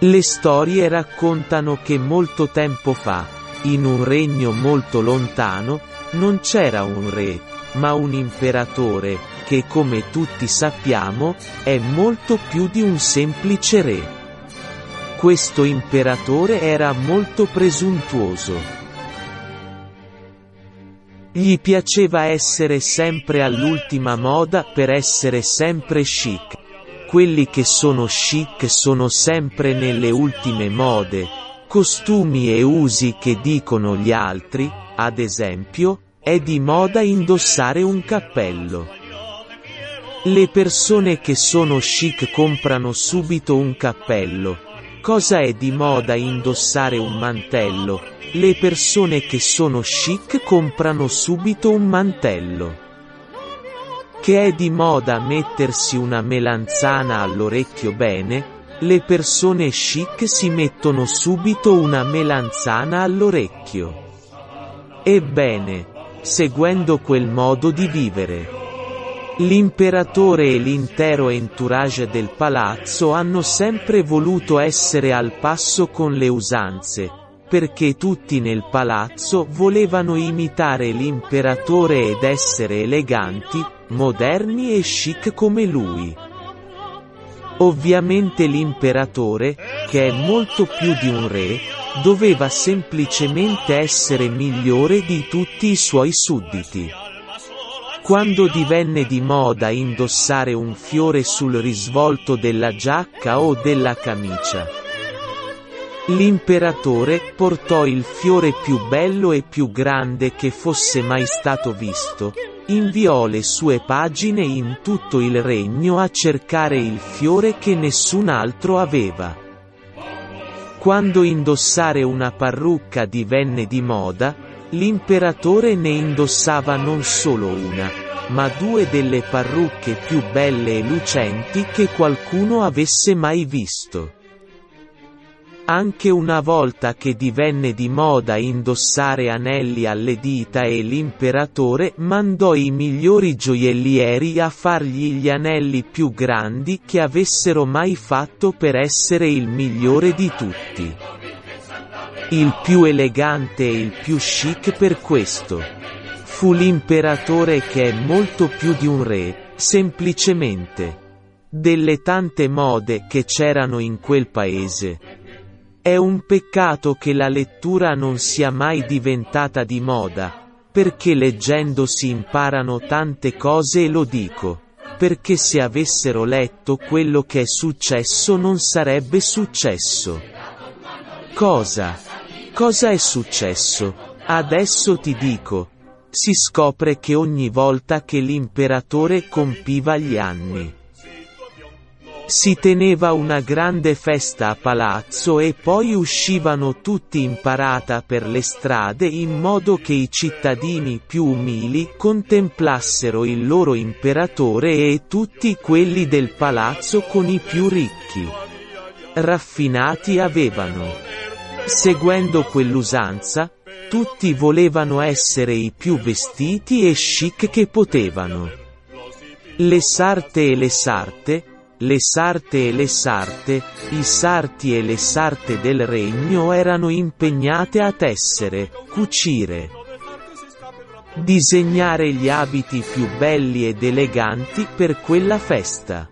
Le storie raccontano che molto tempo fa, in un regno molto lontano, non c'era un re, ma un imperatore, che come tutti sappiamo, è molto più di un semplice re. Questo imperatore era molto presuntuoso. Gli piaceva essere sempre all'ultima moda per essere sempre chic. Quelli che sono chic sono sempre nelle ultime mode, costumi e usi che dicono gli altri, ad esempio, è di moda indossare un cappello. Le persone che sono chic comprano subito un cappello. Cosa è di moda indossare un mantello? Le persone che sono chic comprano subito un mantello. Che è di moda mettersi una melanzana all'orecchio bene? Le persone chic si mettono subito una melanzana all'orecchio. Ebbene, seguendo quel modo di vivere. L'imperatore e l'intero entourage del palazzo hanno sempre voluto essere al passo con le usanze, perché tutti nel palazzo volevano imitare l'imperatore ed essere eleganti, moderni e chic come lui. Ovviamente l'imperatore, che è molto più di un re, doveva semplicemente essere migliore di tutti i suoi sudditi. Quando divenne di moda indossare un fiore sul risvolto della giacca o della camicia. L'imperatore portò il fiore più bello e più grande che fosse mai stato visto, inviò le sue pagine in tutto il regno a cercare il fiore che nessun altro aveva. Quando indossare una parrucca divenne di moda, l'imperatore ne indossava non solo una, ma due delle parrucche più belle e lucenti che qualcuno avesse mai visto. Anche una volta che divenne di moda indossare anelli alle dita e l'imperatore mandò i migliori gioiellieri a fargli gli anelli più grandi che avessero mai fatto per essere il migliore di tutti. Il più elegante e il più chic per questo. Fu l'imperatore che è molto più di un re, semplicemente. Delle tante mode che c'erano in quel paese, è un peccato che la lettura non sia mai diventata di moda, perché leggendo si imparano tante cose e lo dico, perché se avessero letto quello che è successo non sarebbe successo. Cosa? Cosa è successo? Adesso ti dico. Si scopre che ogni volta che l'imperatore compiva gli anni, si teneva una grande festa a palazzo e poi uscivano tutti in parata per le strade in modo che i cittadini più umili contemplassero il loro imperatore e tutti quelli del palazzo con i più ricchi. Raffinati avevano. Seguendo quell'usanza, tutti volevano essere i più vestiti e chic che potevano. Le sarte e le sarte, le sarte e le sarte, i sarti e le sarte del regno erano impegnate a tessere, cucire, disegnare gli abiti più belli ed eleganti per quella festa.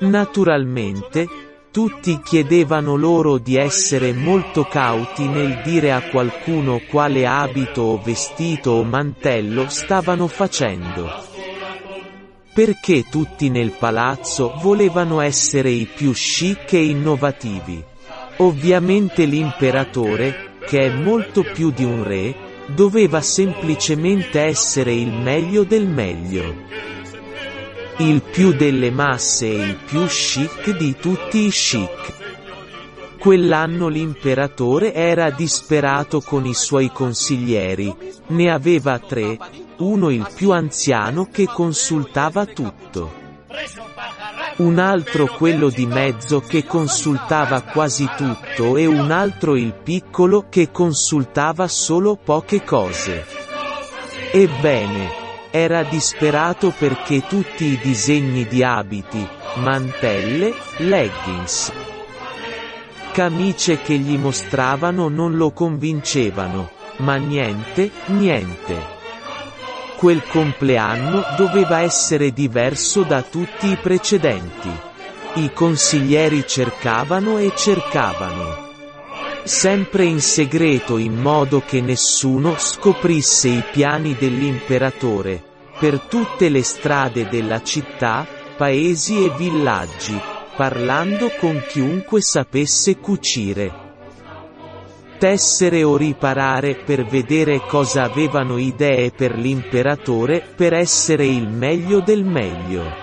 Naturalmente, tutti chiedevano loro di essere molto cauti nel dire a qualcuno quale abito o vestito o mantello stavano facendo. Perché tutti nel palazzo volevano essere i più chic e innovativi. Ovviamente l'imperatore, che è molto più di un re, doveva semplicemente essere il meglio del meglio. Il più delle masse e il più chic di tutti i chic. Quell'anno l'imperatore era disperato con i suoi consiglieri, ne aveva tre, uno il più anziano che consultava tutto. Un altro quello di mezzo che consultava quasi tutto e un altro il piccolo che consultava solo poche cose. Ebbene, era disperato perché tutti i disegni di abiti, mantelle, leggings, Camicie che gli mostravano non lo convincevano, ma niente, niente. Quel compleanno doveva essere diverso da tutti i precedenti. I consiglieri cercavano e cercavano. Sempre in segreto in modo che nessuno scoprisse i piani dell'imperatore, per tutte le strade della città, paesi e villaggi, parlando con chiunque sapesse cucire tessere o riparare per vedere cosa avevano idee per l'imperatore, per essere il meglio del meglio.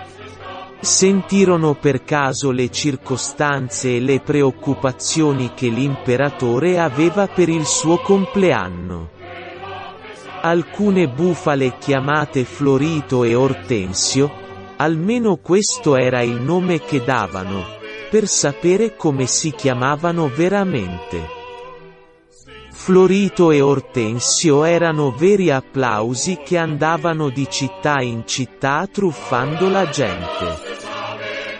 Sentirono per caso le circostanze e le preoccupazioni che l'imperatore aveva per il suo compleanno. Alcune bufale chiamate Florito e Ortensio, almeno questo era il nome che davano, per sapere come si chiamavano veramente. Florito e Ortensio erano veri applausi che andavano di città in città truffando la gente.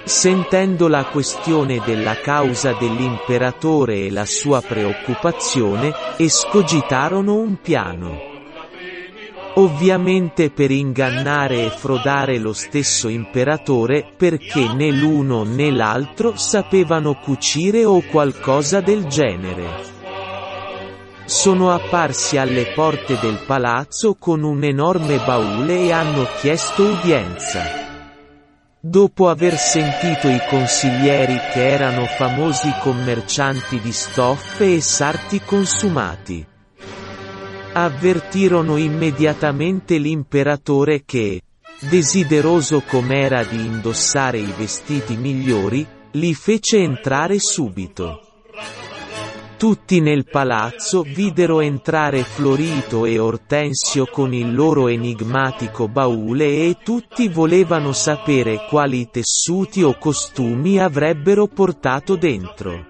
Sentendo la questione della causa dell'imperatore e la sua preoccupazione, escogitarono un piano. Ovviamente per ingannare e frodare lo stesso imperatore, perché né l'uno né l'altro sapevano cucire o qualcosa del genere sono apparsi alle porte del palazzo con un enorme baule e hanno chiesto udienza. Dopo aver sentito i consiglieri che erano famosi commercianti di stoffe e sarti consumati, avvertirono immediatamente l'imperatore che, desideroso com'era di indossare i vestiti migliori, li fece entrare subito. Tutti nel palazzo videro entrare Florito e Ortensio con il loro enigmatico baule e tutti volevano sapere quali tessuti o costumi avrebbero portato dentro.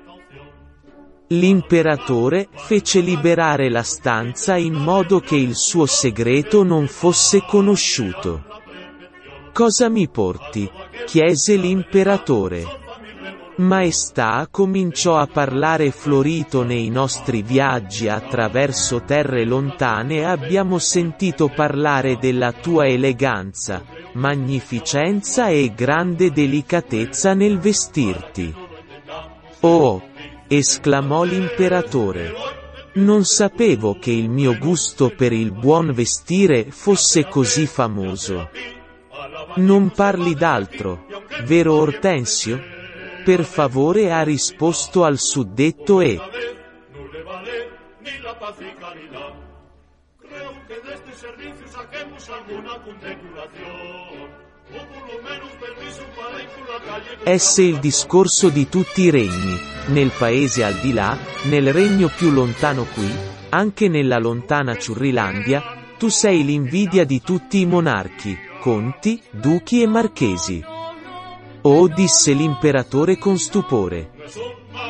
L'imperatore fece liberare la stanza in modo che il suo segreto non fosse conosciuto. Cosa mi porti? chiese l'imperatore. Maestà cominciò a parlare florito nei nostri viaggi attraverso terre lontane abbiamo sentito parlare della tua eleganza, magnificenza e grande delicatezza nel vestirti. Oh! esclamò l'imperatore. Non sapevo che il mio gusto per il buon vestire fosse così famoso. Non parli d'altro, vero Ortensio? Per favore ha risposto al suddetto e Esse il discorso di tutti i regni, nel paese al di là, nel regno più lontano qui, anche nella lontana Ciurrilandia, tu sei l'invidia di tutti i monarchi, conti, duchi e marchesi. Oh disse l'imperatore con stupore.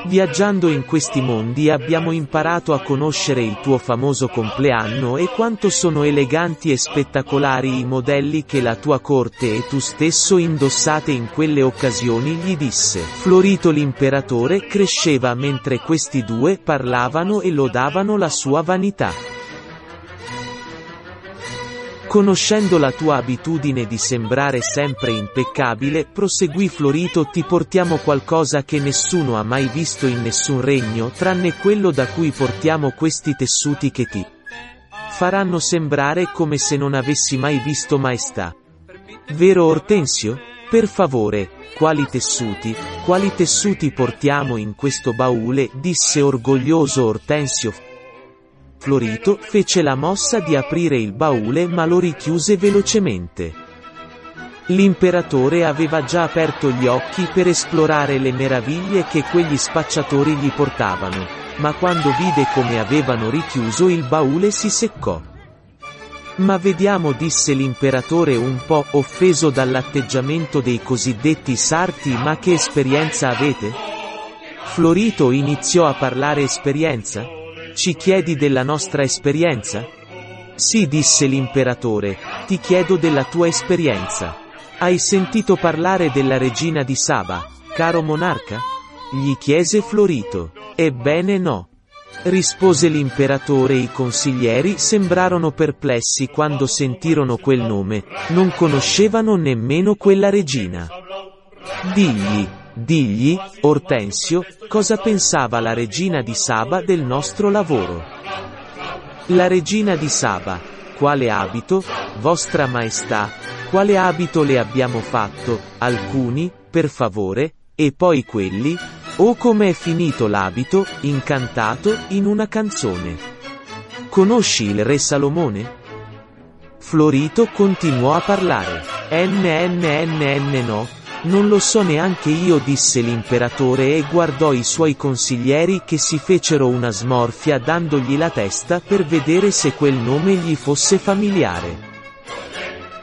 Viaggiando in questi mondi abbiamo imparato a conoscere il tuo famoso compleanno e quanto sono eleganti e spettacolari i modelli che la tua corte e tu stesso indossate in quelle occasioni gli disse. Florito l'imperatore cresceva mentre questi due parlavano e lodavano la sua vanità. Conoscendo la tua abitudine di sembrare sempre impeccabile, proseguì Florito ti portiamo qualcosa che nessuno ha mai visto in nessun regno tranne quello da cui portiamo questi tessuti che ti faranno sembrare come se non avessi mai visto maestà. Vero Ortensio? Per favore, quali tessuti, quali tessuti portiamo in questo baule? disse orgoglioso Ortensio. Florito fece la mossa di aprire il baule ma lo richiuse velocemente. L'imperatore aveva già aperto gli occhi per esplorare le meraviglie che quegli spacciatori gli portavano, ma quando vide come avevano richiuso il baule si seccò. Ma vediamo disse l'imperatore un po' offeso dall'atteggiamento dei cosiddetti sarti ma che esperienza avete? Florito iniziò a parlare esperienza? Ci chiedi della nostra esperienza? Sì, disse l'imperatore, ti chiedo della tua esperienza. Hai sentito parlare della regina di Saba, caro monarca? gli chiese Florito. Ebbene no. Rispose l'imperatore e i consiglieri sembrarono perplessi quando sentirono quel nome, non conoscevano nemmeno quella regina. Digli, digli, Ortensio, cosa pensava la regina di Saba del nostro lavoro. La regina di Saba, quale abito, vostra maestà, quale abito le abbiamo fatto, alcuni, per favore, e poi quelli, o come è finito l'abito, incantato, in una canzone. Conosci il re Salomone? Florito continuò a parlare. NNNN no, non lo so neanche io disse l'imperatore e guardò i suoi consiglieri che si fecero una smorfia dandogli la testa per vedere se quel nome gli fosse familiare.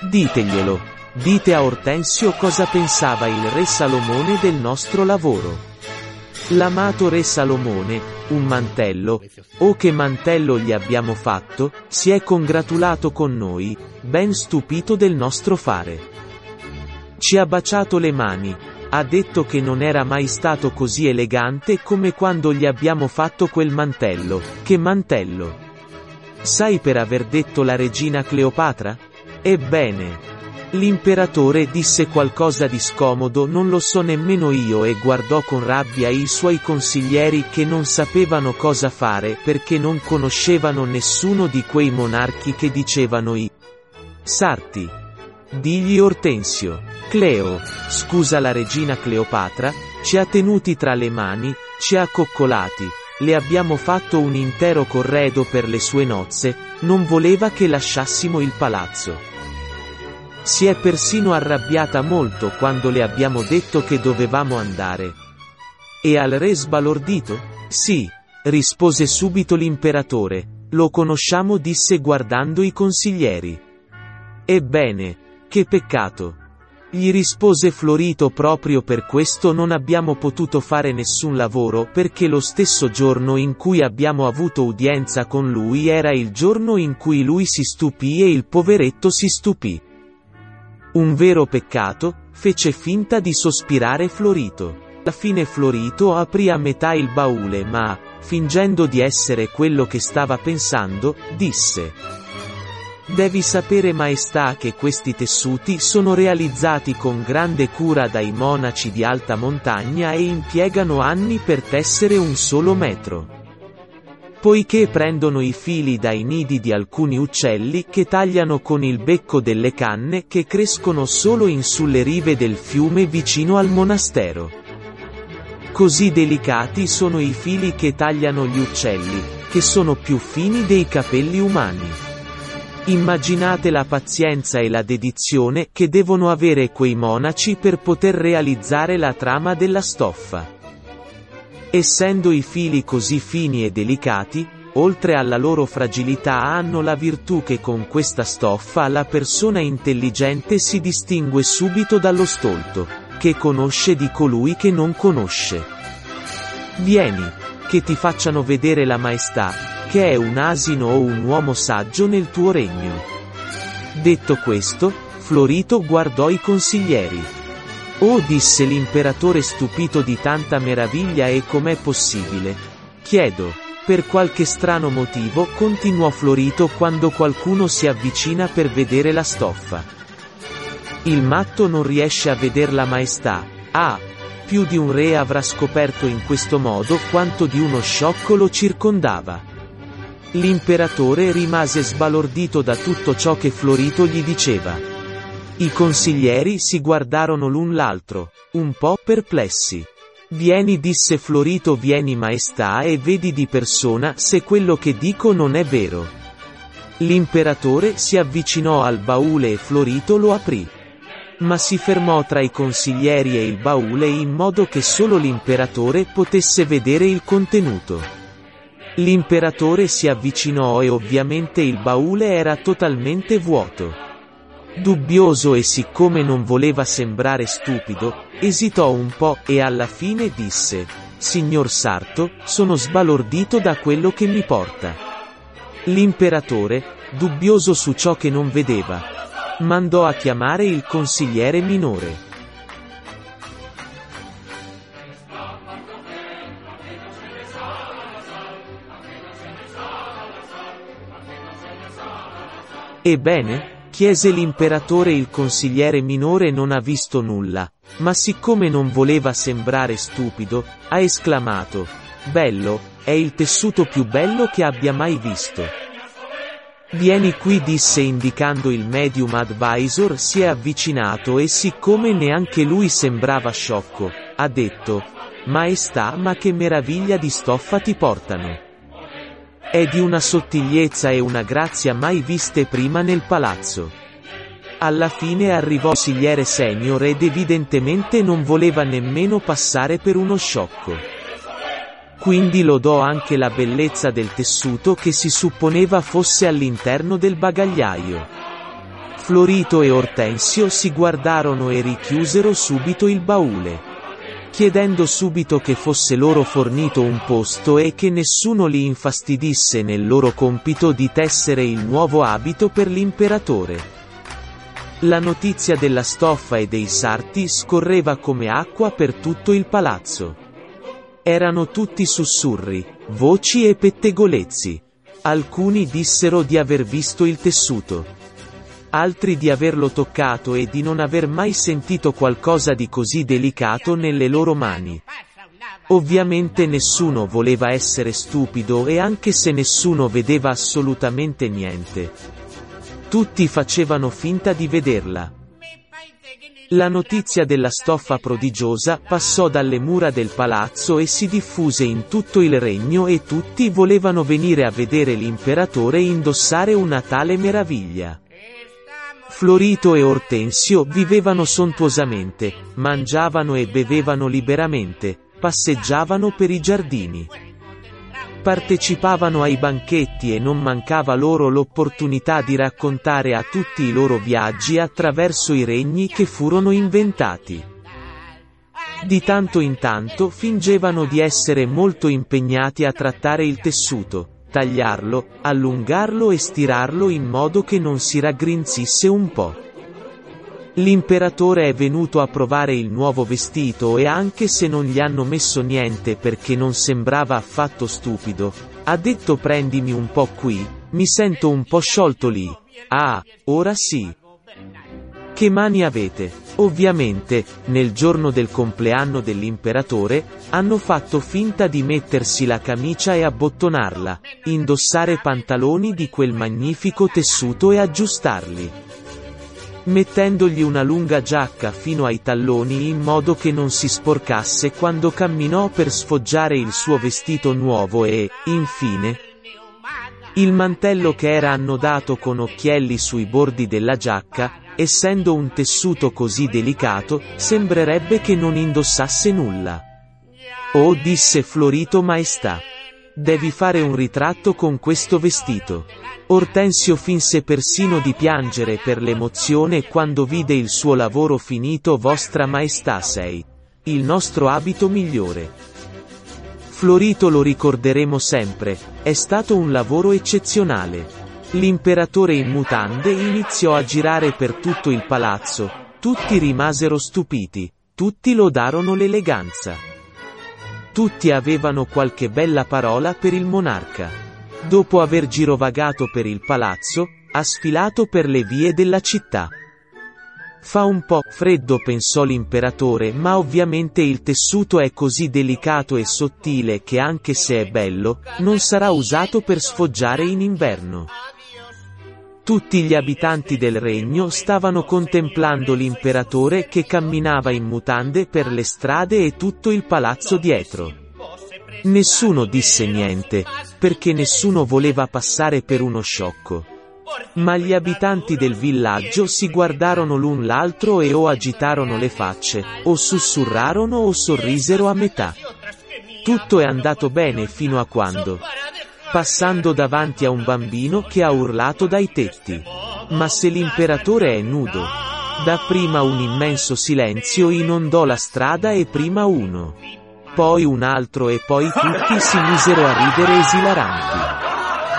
Diteglielo. Dite a Ortensio cosa pensava il re Salomone del nostro lavoro. L'amato re Salomone, un mantello, oh che mantello gli abbiamo fatto, si è congratulato con noi, ben stupito del nostro fare. Ci ha baciato le mani, ha detto che non era mai stato così elegante come quando gli abbiamo fatto quel mantello, che mantello. Sai per aver detto la regina Cleopatra? Ebbene, L'imperatore disse qualcosa di scomodo non lo so nemmeno io e guardò con rabbia i suoi consiglieri che non sapevano cosa fare perché non conoscevano nessuno di quei monarchi che dicevano i sarti. Digli Ortensio. Cleo, scusa la regina Cleopatra, ci ha tenuti tra le mani, ci ha coccolati, le abbiamo fatto un intero corredo per le sue nozze, non voleva che lasciassimo il palazzo. Si è persino arrabbiata molto quando le abbiamo detto che dovevamo andare. E al re sbalordito? Sì, rispose subito l'imperatore. Lo conosciamo disse guardando i consiglieri. Ebbene, che peccato. Gli rispose Florito proprio per questo non abbiamo potuto fare nessun lavoro perché lo stesso giorno in cui abbiamo avuto udienza con lui era il giorno in cui lui si stupì e il poveretto si stupì. Un vero peccato, fece finta di sospirare Florito. Alla fine Florito aprì a metà il baule ma, fingendo di essere quello che stava pensando, disse. Devi sapere maestà che questi tessuti sono realizzati con grande cura dai monaci di alta montagna e impiegano anni per tessere un solo metro poiché prendono i fili dai nidi di alcuni uccelli che tagliano con il becco delle canne che crescono solo in sulle rive del fiume vicino al monastero. Così delicati sono i fili che tagliano gli uccelli, che sono più fini dei capelli umani. Immaginate la pazienza e la dedizione che devono avere quei monaci per poter realizzare la trama della stoffa. Essendo i fili così fini e delicati, oltre alla loro fragilità hanno la virtù che con questa stoffa la persona intelligente si distingue subito dallo stolto, che conosce di colui che non conosce. Vieni, che ti facciano vedere la maestà, che è un asino o un uomo saggio nel tuo regno. Detto questo, Florito guardò i consiglieri. Oh disse l'imperatore stupito di tanta meraviglia e com'è possibile? Chiedo. Per qualche strano motivo continuò Florito quando qualcuno si avvicina per vedere la stoffa. Il matto non riesce a veder la maestà. Ah! Più di un re avrà scoperto in questo modo quanto di uno sciocco lo circondava. L'imperatore rimase sbalordito da tutto ciò che Florito gli diceva. I consiglieri si guardarono l'un l'altro, un po' perplessi. Vieni disse Florito vieni maestà e vedi di persona se quello che dico non è vero. L'imperatore si avvicinò al baule e Florito lo aprì. Ma si fermò tra i consiglieri e il baule in modo che solo l'imperatore potesse vedere il contenuto. L'imperatore si avvicinò e ovviamente il baule era totalmente vuoto. Dubbioso e siccome non voleva sembrare stupido, esitò un po' e alla fine disse, Signor Sarto, sono sbalordito da quello che mi porta. L'imperatore, dubbioso su ciò che non vedeva, mandò a chiamare il consigliere minore. Ebbene? chiese l'imperatore il consigliere minore non ha visto nulla, ma siccome non voleva sembrare stupido, ha esclamato, bello, è il tessuto più bello che abbia mai visto. Vieni qui disse indicando il medium advisor si è avvicinato e siccome neanche lui sembrava sciocco, ha detto, Maestà ma che meraviglia di stoffa ti portano. È di una sottigliezza e una grazia mai viste prima nel palazzo. Alla fine arrivò consigliere senior ed evidentemente non voleva nemmeno passare per uno sciocco. Quindi lodò anche la bellezza del tessuto che si supponeva fosse all'interno del bagagliaio. Florito e Ortensio si guardarono e richiusero subito il baule chiedendo subito che fosse loro fornito un posto e che nessuno li infastidisse nel loro compito di tessere il nuovo abito per l'imperatore. La notizia della stoffa e dei sarti scorreva come acqua per tutto il palazzo. Erano tutti sussurri, voci e pettegolezzi. Alcuni dissero di aver visto il tessuto altri di averlo toccato e di non aver mai sentito qualcosa di così delicato nelle loro mani. Ovviamente nessuno voleva essere stupido e anche se nessuno vedeva assolutamente niente. Tutti facevano finta di vederla. La notizia della stoffa prodigiosa passò dalle mura del palazzo e si diffuse in tutto il regno e tutti volevano venire a vedere l'imperatore indossare una tale meraviglia. Florito e Ortensio vivevano sontuosamente, mangiavano e bevevano liberamente, passeggiavano per i giardini. Partecipavano ai banchetti e non mancava loro l'opportunità di raccontare a tutti i loro viaggi attraverso i regni che furono inventati. Di tanto in tanto fingevano di essere molto impegnati a trattare il tessuto, tagliarlo, allungarlo e stirarlo in modo che non si raggrinzisse un po'. L'imperatore è venuto a provare il nuovo vestito e anche se non gli hanno messo niente perché non sembrava affatto stupido, ha detto prendimi un po' qui, mi sento un po' sciolto lì. Ah, ora sì. Che mani avete? Ovviamente, nel giorno del compleanno dell'imperatore, hanno fatto finta di mettersi la camicia e abbottonarla, indossare pantaloni di quel magnifico tessuto e aggiustarli. Mettendogli una lunga giacca fino ai talloni in modo che non si sporcasse quando camminò per sfoggiare il suo vestito nuovo e, infine, il mantello che era annodato con occhielli sui bordi della giacca, essendo un tessuto così delicato, sembrerebbe che non indossasse nulla. Oh disse Florito Maestà. Devi fare un ritratto con questo vestito. Ortensio finse persino di piangere per l'emozione quando vide il suo lavoro finito Vostra Maestà sei. Il nostro abito migliore. Florito lo ricorderemo sempre, è stato un lavoro eccezionale. L'imperatore in mutande iniziò a girare per tutto il palazzo, tutti rimasero stupiti, tutti lodarono l'eleganza. Tutti avevano qualche bella parola per il monarca. Dopo aver girovagato per il palazzo, ha sfilato per le vie della città. Fa un po' freddo pensò l'imperatore ma ovviamente il tessuto è così delicato e sottile che anche se è bello, non sarà usato per sfoggiare in inverno. Tutti gli abitanti del regno stavano contemplando l'imperatore che camminava in mutande per le strade e tutto il palazzo dietro. Nessuno disse niente, perché nessuno voleva passare per uno sciocco. Ma gli abitanti del villaggio si guardarono l'un l'altro e o agitarono le facce, o sussurrarono o sorrisero a metà. Tutto è andato bene fino a quando, passando davanti a un bambino che ha urlato dai tetti. Ma se l'imperatore è nudo? Dapprima un immenso silenzio inondò la strada e prima uno. Poi un altro e poi tutti si misero a ridere esilaranti.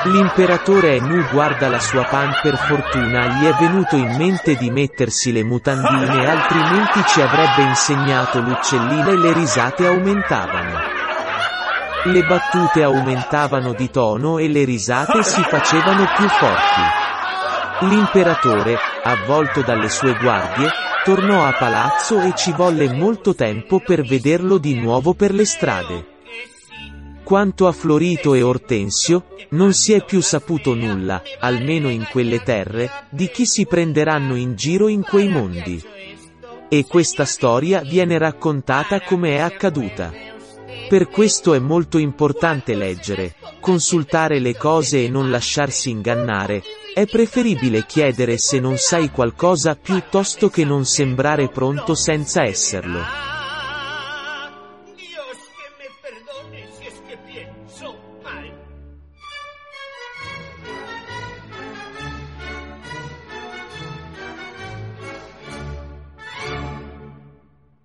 L'imperatore nu guarda la sua pan per fortuna gli è venuto in mente di mettersi le mutandine altrimenti ci avrebbe insegnato l'uccellino e le risate aumentavano. Le battute aumentavano di tono e le risate si facevano più forti. L'imperatore, avvolto dalle sue guardie, tornò a palazzo e ci volle molto tempo per vederlo di nuovo per le strade. Quanto a Florito e Ortensio, non si è più saputo nulla, almeno in quelle terre, di chi si prenderanno in giro in quei mondi. E questa storia viene raccontata come è accaduta. Per questo è molto importante leggere, consultare le cose e non lasciarsi ingannare, è preferibile chiedere se non sai qualcosa piuttosto che non sembrare pronto senza esserlo.